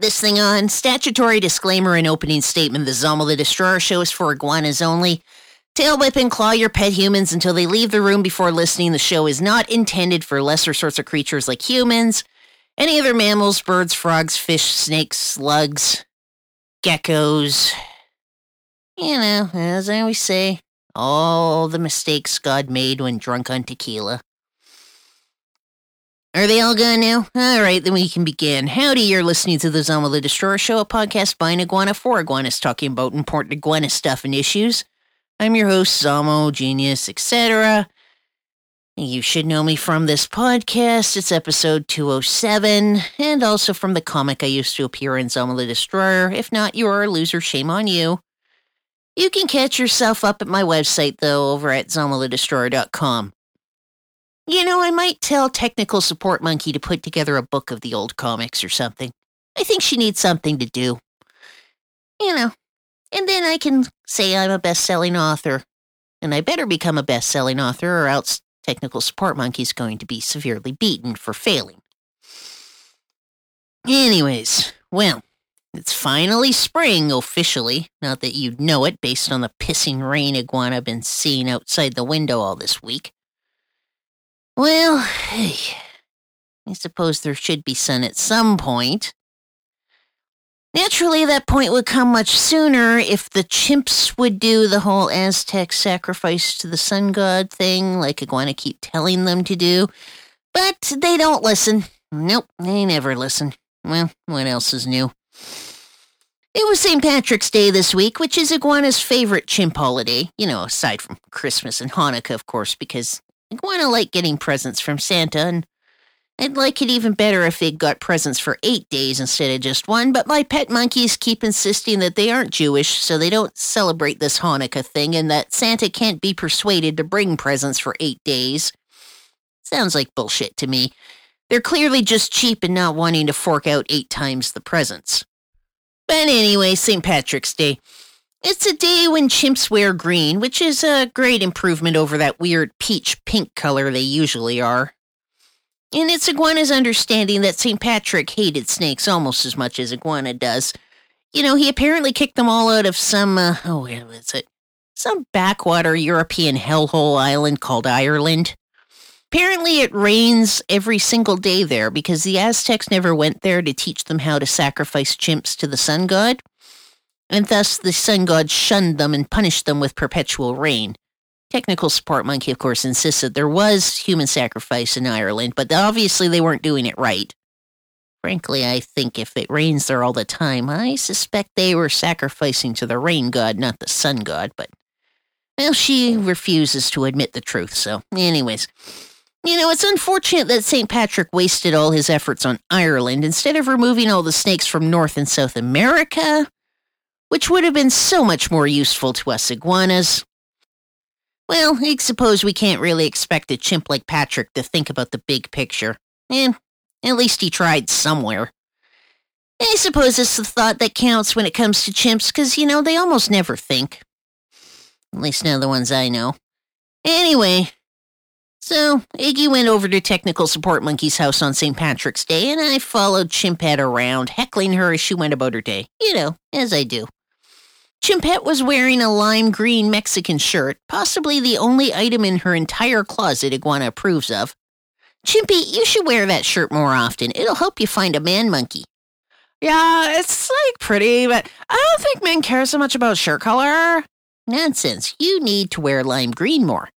this thing on. Statutory disclaimer and opening statement The Zamo the Destroyer show is for iguanas only. Tail whip and claw your pet humans until they leave the room before listening. The show is not intended for lesser sorts of creatures like humans, any other mammals, birds, frogs, fish, snakes, slugs, geckos. You know, as I always say, all the mistakes God made when drunk on tequila. Are they all gone now? All right, then we can begin. Howdy, you're listening to the Zamo the Destroyer Show, a podcast by an iguana for iguanas talking about important iguana stuff and issues. I'm your host, Zamo, Genius, etc. You should know me from this podcast. It's episode 207, and also from the comic I used to appear in Zamo the Destroyer. If not, you're a loser. Shame on you. You can catch yourself up at my website, though, over at zamothedestroyer.com. You know, I might tell Technical Support Monkey to put together a book of the old comics or something. I think she needs something to do. You know, and then I can say I'm a best selling author. And I better become a best selling author, or else Technical Support Monkey's going to be severely beaten for failing. Anyways, well, it's finally spring officially. Not that you'd know it based on the pissing rain iguana been seeing outside the window all this week. Well, hey, I suppose there should be sun at some point. Naturally, that point would come much sooner if the chimps would do the whole Aztec sacrifice to the sun god thing, like Iguana keep telling them to do. But they don't listen. Nope, they never listen. Well, what else is new? It was St. Patrick's Day this week, which is Iguana's favorite chimp holiday. You know, aside from Christmas and Hanukkah, of course, because Iguana like getting presents from Santa, and I'd like it even better if they'd got presents for eight days instead of just one, but my pet monkeys keep insisting that they aren't Jewish, so they don't celebrate this Hanukkah thing, and that Santa can't be persuaded to bring presents for eight days. Sounds like bullshit to me. They're clearly just cheap and not wanting to fork out eight times the presents. But anyway, St. Patrick's Day. It's a day when chimps wear green, which is a great improvement over that weird peach pink color they usually are. And it's Iguana's understanding that St. Patrick hated snakes almost as much as Iguana does. You know, he apparently kicked them all out of some, uh, oh, was it? Some backwater European hellhole island called Ireland. Apparently, it rains every single day there because the Aztecs never went there to teach them how to sacrifice chimps to the sun god and thus the sun god shunned them and punished them with perpetual rain. Technical Support Monkey, of course, insisted there was human sacrifice in Ireland, but obviously they weren't doing it right. Frankly, I think if it rains there all the time, I suspect they were sacrificing to the rain god, not the sun god, but, well, she refuses to admit the truth, so, anyways. You know, it's unfortunate that St. Patrick wasted all his efforts on Ireland instead of removing all the snakes from North and South America which would have been so much more useful to us iguanas. Well, I suppose we can't really expect a chimp like Patrick to think about the big picture. Eh, at least he tried somewhere. I suppose it's the thought that counts when it comes to chimps, because, you know, they almost never think. At least none of the ones I know. Anyway, so Iggy went over to Technical Support Monkey's house on St. Patrick's Day, and I followed Chimpette around, heckling her as she went about her day. You know, as I do. Chimpette was wearing a lime green Mexican shirt, possibly the only item in her entire closet Iguana approves of. Chimpy, you should wear that shirt more often. It'll help you find a man monkey. Yeah, it's like pretty, but I don't think men care so much about shirt color. Nonsense. You need to wear lime green more.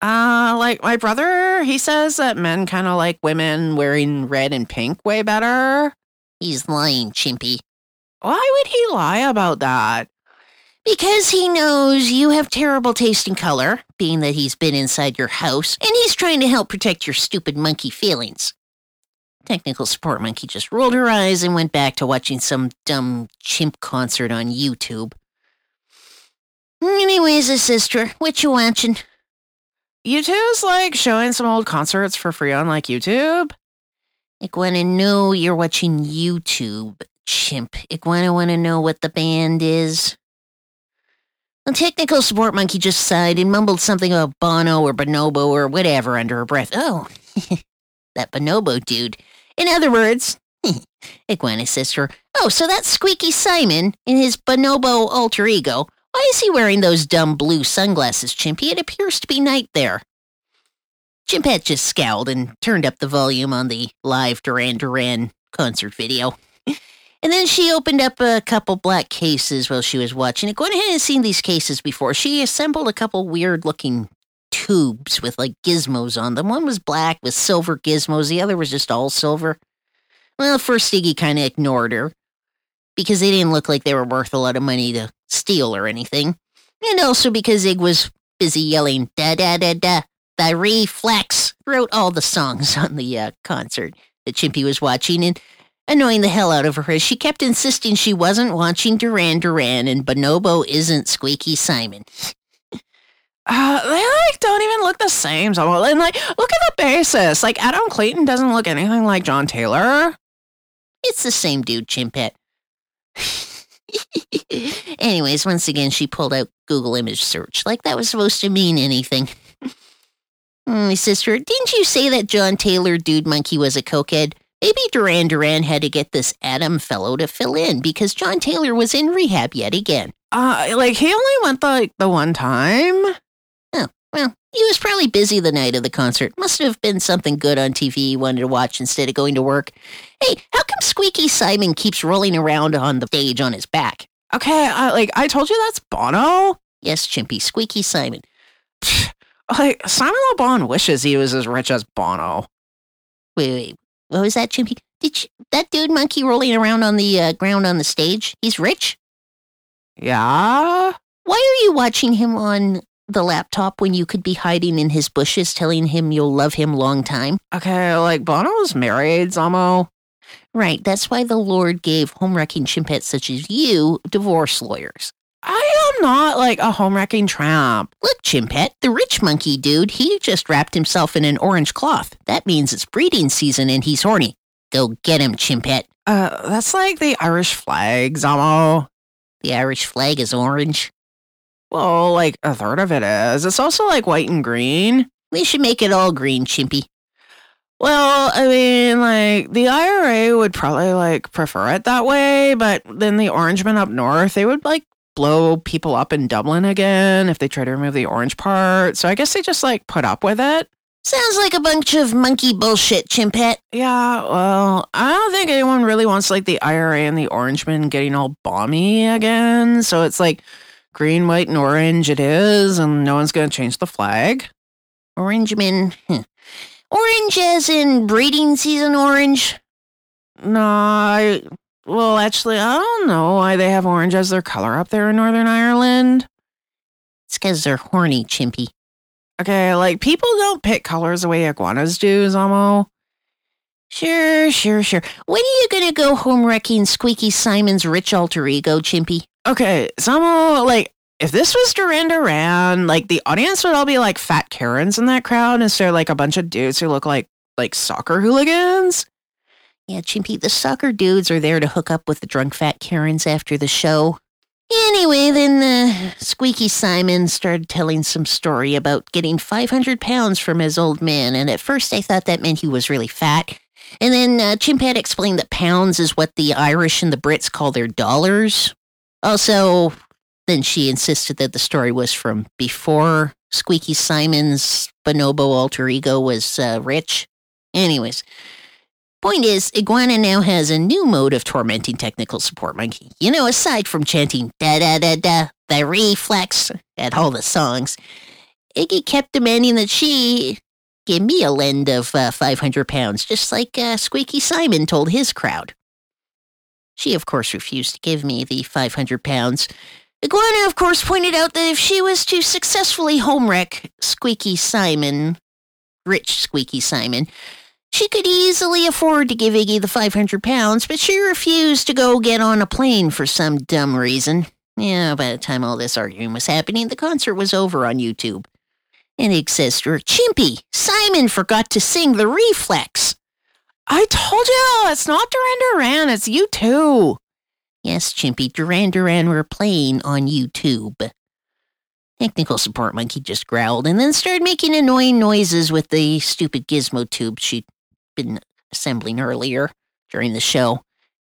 Uh, like my brother, he says that men kind of like women wearing red and pink way better. He's lying, Chimpy. Why would he lie about that? Because he knows you have terrible taste in color, being that he's been inside your house, and he's trying to help protect your stupid monkey feelings. Technical support monkey just rolled her eyes and went back to watching some dumb chimp concert on YouTube. Anyways, a sister, what you watching? YouTube's like showing some old concerts for free on like YouTube. Iguana, know you're watching YouTube, chimp. Iguana want to know what the band is. The technical support monkey just sighed and mumbled something about Bono or Bonobo or whatever under her breath. Oh, that Bonobo dude. In other words, Iguana sister. Oh, so that's Squeaky Simon in his bonobo alter ego. Why is he wearing those dumb blue sunglasses, Chimpy? It appears to be night there. Chimpette just scowled and turned up the volume on the live Duran Duran concert video. And then she opened up a couple black cases while she was watching it. Iguana hadn't seen these cases before. She assembled a couple weird looking tubes with like gizmos on them. One was black with silver gizmos, the other was just all silver. Well, first Iggy kind of ignored her because they didn't look like they were worth a lot of money to steal or anything. And also because Ig was busy yelling, da da da da, the reflex, wrote all the songs on the uh, concert that Chimpy was watching and annoying the hell out of her as she kept insisting she wasn't watching Duran Duran and Bonobo isn't Squeaky Simon. Uh, they like don't even look the same. So, and like, look at the basis. Like Adam Clayton doesn't look anything like John Taylor. It's the same dude, Chimpette. Anyways, once again, she pulled out Google image search like that was supposed to mean anything. My sister, didn't you say that John Taylor Dude Monkey was a cokehead? Maybe Duran Duran had to get this Adam fellow to fill in because John Taylor was in rehab yet again. Uh, like he only went the, like the one time. Oh, well, he was probably busy the night of the concert. Must have been something good on TV he wanted to watch instead of going to work. Hey, how come Squeaky Simon keeps rolling around on the stage on his back? Okay, uh, like I told you, that's Bono. Yes, Chimpy, Squeaky Simon. Like Simon Le Bon wishes he was as rich as Bono. Wait, wait, what was that, Chimpy? Did you, that dude monkey rolling around on the uh, ground on the stage? He's rich. Yeah. Why are you watching him on the laptop when you could be hiding in his bushes, telling him you'll love him long time? Okay, like Bono's married, Zamo. Right, that's why the Lord gave home wrecking chimpettes such as you divorce lawyers. I am not like a home wrecking tramp. Look, Chimpette, the rich monkey dude, he just wrapped himself in an orange cloth. That means it's breeding season and he's horny. Go get him, Chimpette. Uh, that's like the Irish flag, Zamo. The Irish flag is orange. Well, like a third of it is. It's also like white and green. We should make it all green, Chimpy. Well, I mean, like the IRA would probably like prefer it that way, but then the Orangemen up north, they would like blow people up in Dublin again if they try to remove the orange part. So I guess they just like put up with it. Sounds like a bunch of monkey bullshit, Chimpette. Yeah, well, I don't think anyone really wants like the IRA and the Orangemen getting all balmy again. So it's like green, white, and orange it is, and no one's going to change the flag. Orangeman. Huh. Orange as in breeding season orange? No, I, well, actually, I don't know why they have orange as their color up there in Northern Ireland. It's because they're horny, Chimpy. Okay, like people don't pick colors the way iguanas do, Zamo. Sure, sure, sure. When are you gonna go home wrecking Squeaky Simon's rich alter ego, Chimpy? Okay, Zamo, like, if this was Duran Duran, like the audience would all be like fat Karens in that crowd instead of like a bunch of dudes who look like like soccer hooligans. Yeah, Chimpy, the soccer dudes are there to hook up with the drunk fat Karens after the show. Anyway, then uh, Squeaky Simon started telling some story about getting 500 pounds from his old man, and at first I thought that meant he was really fat. And then uh, Chimpette explained that pounds is what the Irish and the Brits call their dollars. Also, then she insisted that the story was from before Squeaky Simon's bonobo alter ego was uh, rich. Anyways, point is, Iguana now has a new mode of tormenting technical support monkey. You know, aside from chanting da da da da, the reflex at all the songs, Iggy kept demanding that she give me a lend of uh, 500 pounds, just like uh, Squeaky Simon told his crowd. She, of course, refused to give me the 500 pounds. Iguana, of course, pointed out that if she was to successfully home wreck Squeaky Simon, rich Squeaky Simon, she could easily afford to give Iggy the 500 pounds, but she refused to go get on a plane for some dumb reason. Yeah, by the time all this arguing was happening, the concert was over on YouTube. And Ig says to her, Chimpy, Simon forgot to sing the reflex. I told you, it's not Duran Duran, it's U2. Yes, Chimpy, Duran Duran were playing on YouTube. Technical support monkey just growled and then started making annoying noises with the stupid gizmo tube she'd been assembling earlier, during the show.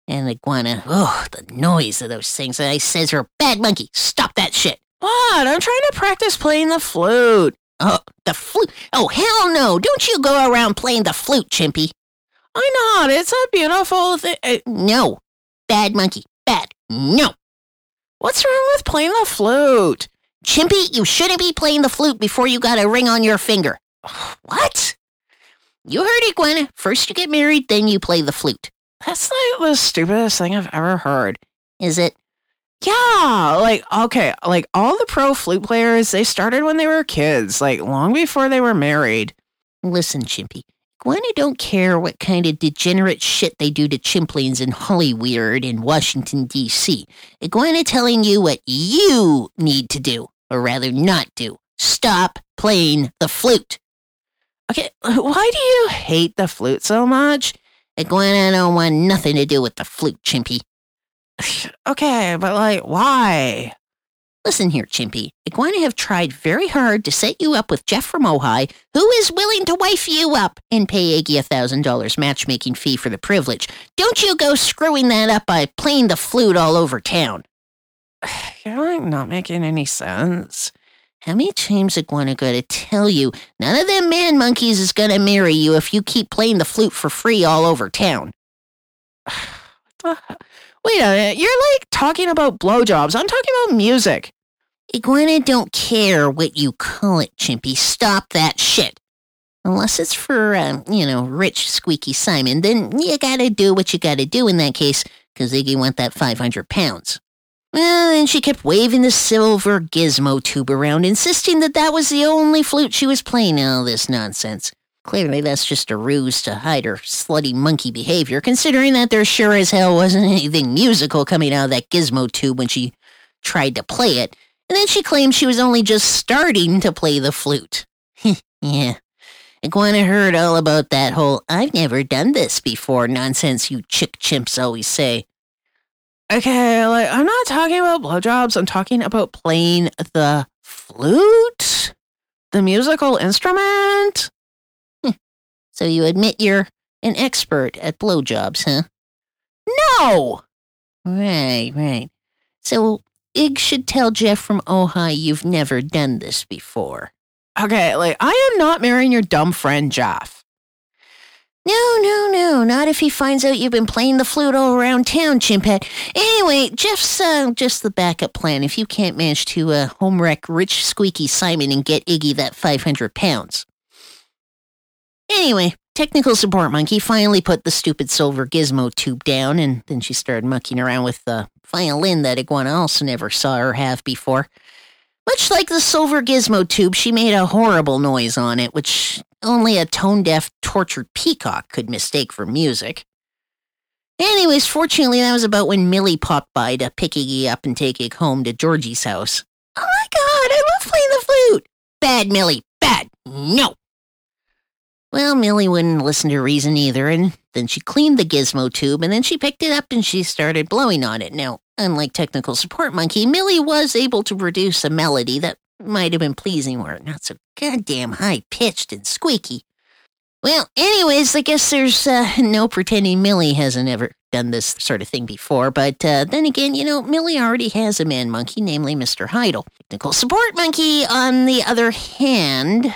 And the Iguana, oh, the noise of those things. And I says her, bad monkey, stop that shit. What? I'm trying to practice playing the flute. Oh, the flute. Oh, hell no. Don't you go around playing the flute, Chimpy. Why not? It's a beautiful thing. Uh, no. Bad monkey. Bad. No. What's wrong with playing the flute? Chimpy, you shouldn't be playing the flute before you got a ring on your finger. What? You heard it, Gwen. First you get married, then you play the flute. That's like the stupidest thing I've ever heard. Is it? Yeah, like okay, like all the pro flute players, they started when they were kids, like long before they were married. Listen, Chimpy. Gwen don't care what kind of degenerate shit they do to chimplings in Hollyweird in Washington, D.C. Gwen telling you what you need to do, or rather not do. Stop playing the flute. Okay, why do you hate the flute so much? Iguana don't want nothing to do with the flute, Chimpy. okay, but like, why? Listen here, Chimpy. Iguana have tried very hard to set you up with Jeff from Ojai, who is willing to wife you up and pay Iggy a thousand dollars matchmaking fee for the privilege. Don't you go screwing that up by playing the flute all over town. You're like not making any sense. How many times Iguana gotta tell you none of them man monkeys is gonna marry you if you keep playing the flute for free all over town? Wait a minute, you're like talking about blowjobs. I'm talking about music. Iguana don't care what you call it, Chimpy. Stop that shit. Unless it's for, uh, you know, rich Squeaky Simon, then you gotta do what you gotta do in that case, because Iggy want that 500 pounds. Well, and she kept waving the silver gizmo tube around, insisting that that was the only flute she was playing in all this nonsense. Clearly, that's just a ruse to hide her slutty monkey behavior, considering that there sure as hell wasn't anything musical coming out of that gizmo tube when she tried to play it, and then she claimed she was only just starting to play the flute. yeah. Iguana heard all about that whole I've never done this before nonsense you chick chimps always say. Okay, like, I'm not talking about blowjobs, I'm talking about playing the flute? The musical instrument? Hmm. So you admit you're an expert at blowjobs, huh? No! Right, right. So Ig should tell Jeff from Ojai you've never done this before. Okay, like, I am not marrying your dumb friend, Jeff. No, no, no, not if he finds out you've been playing the flute all around town, Chimpette. Anyway, Jeff's uh, just the backup plan if you can't manage to uh, home wreck rich squeaky Simon and get Iggy that 500 pounds. Anyway, technical support monkey finally put the stupid silver gizmo tube down, and then she started mucking around with the violin that Iguana also never saw her have before. Much like the silver gizmo tube, she made a horrible noise on it, which only a tone deaf, tortured peacock could mistake for music. Anyways, fortunately, that was about when Millie popped by to pick Iggy up and take Iggy home to Georgie's house. Oh my god, I love playing the flute! Bad, Millie, bad, no! Well, Millie wouldn't listen to reason either, and then she cleaned the gizmo tube, and then she picked it up and she started blowing on it. Now, unlike Technical Support Monkey, Millie was able to produce a melody that might have been pleasing were it not so goddamn high pitched and squeaky. Well, anyways, I guess there's uh, no pretending Millie hasn't ever done this sort of thing before, but uh, then again, you know, Millie already has a man monkey, namely Mr. Heidel. Technical Support Monkey, on the other hand,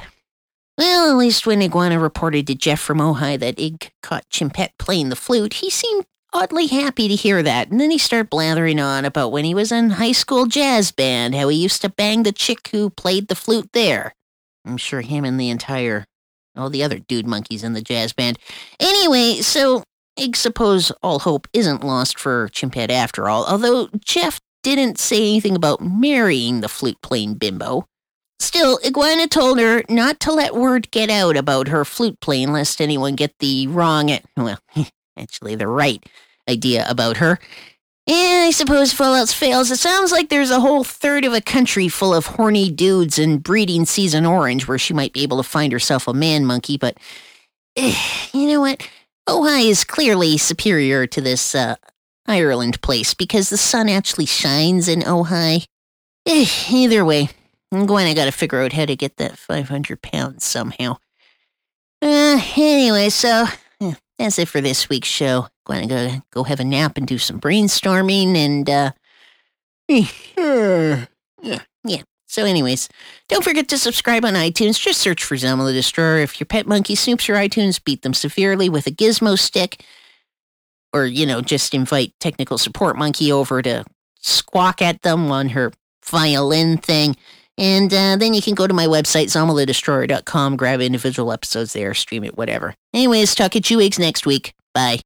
well, at least when Iguana reported to Jeff from Ojai that Ig caught Chimpette playing the flute, he seemed oddly happy to hear that, and then he started blathering on about when he was in high school jazz band, how he used to bang the chick who played the flute there. I'm sure him and the entire, all the other dude monkeys in the jazz band. Anyway, so I suppose all hope isn't lost for Chimpette after all, although Jeff didn't say anything about marrying the flute playing bimbo. Still, Iguana told her not to let word get out about her flute playing lest anyone get the wrong, well, actually the right idea about her. And I suppose if all else fails, it sounds like there's a whole third of a country full of horny dudes and breeding season orange where she might be able to find herself a man monkey, but eh, you know what? Ojai is clearly superior to this uh, Ireland place because the sun actually shines in Ojai. Eh, either way, I'm going, I gotta figure out how to get that 500 pounds somehow. Uh, anyway, so, that's it for this week's show. Going to go go have a nap and do some brainstorming and uh yeah. Yeah. So anyways, don't forget to subscribe on iTunes. Just search for Zamo the Destroyer. If your pet monkey snoops your iTunes, beat them severely with a gizmo stick. Or, you know, just invite technical support monkey over to squawk at them on her violin thing. And uh, then you can go to my website, zamothedestroyer.com, grab individual episodes there, stream it, whatever. Anyways, talk at you eggs next week. Bye.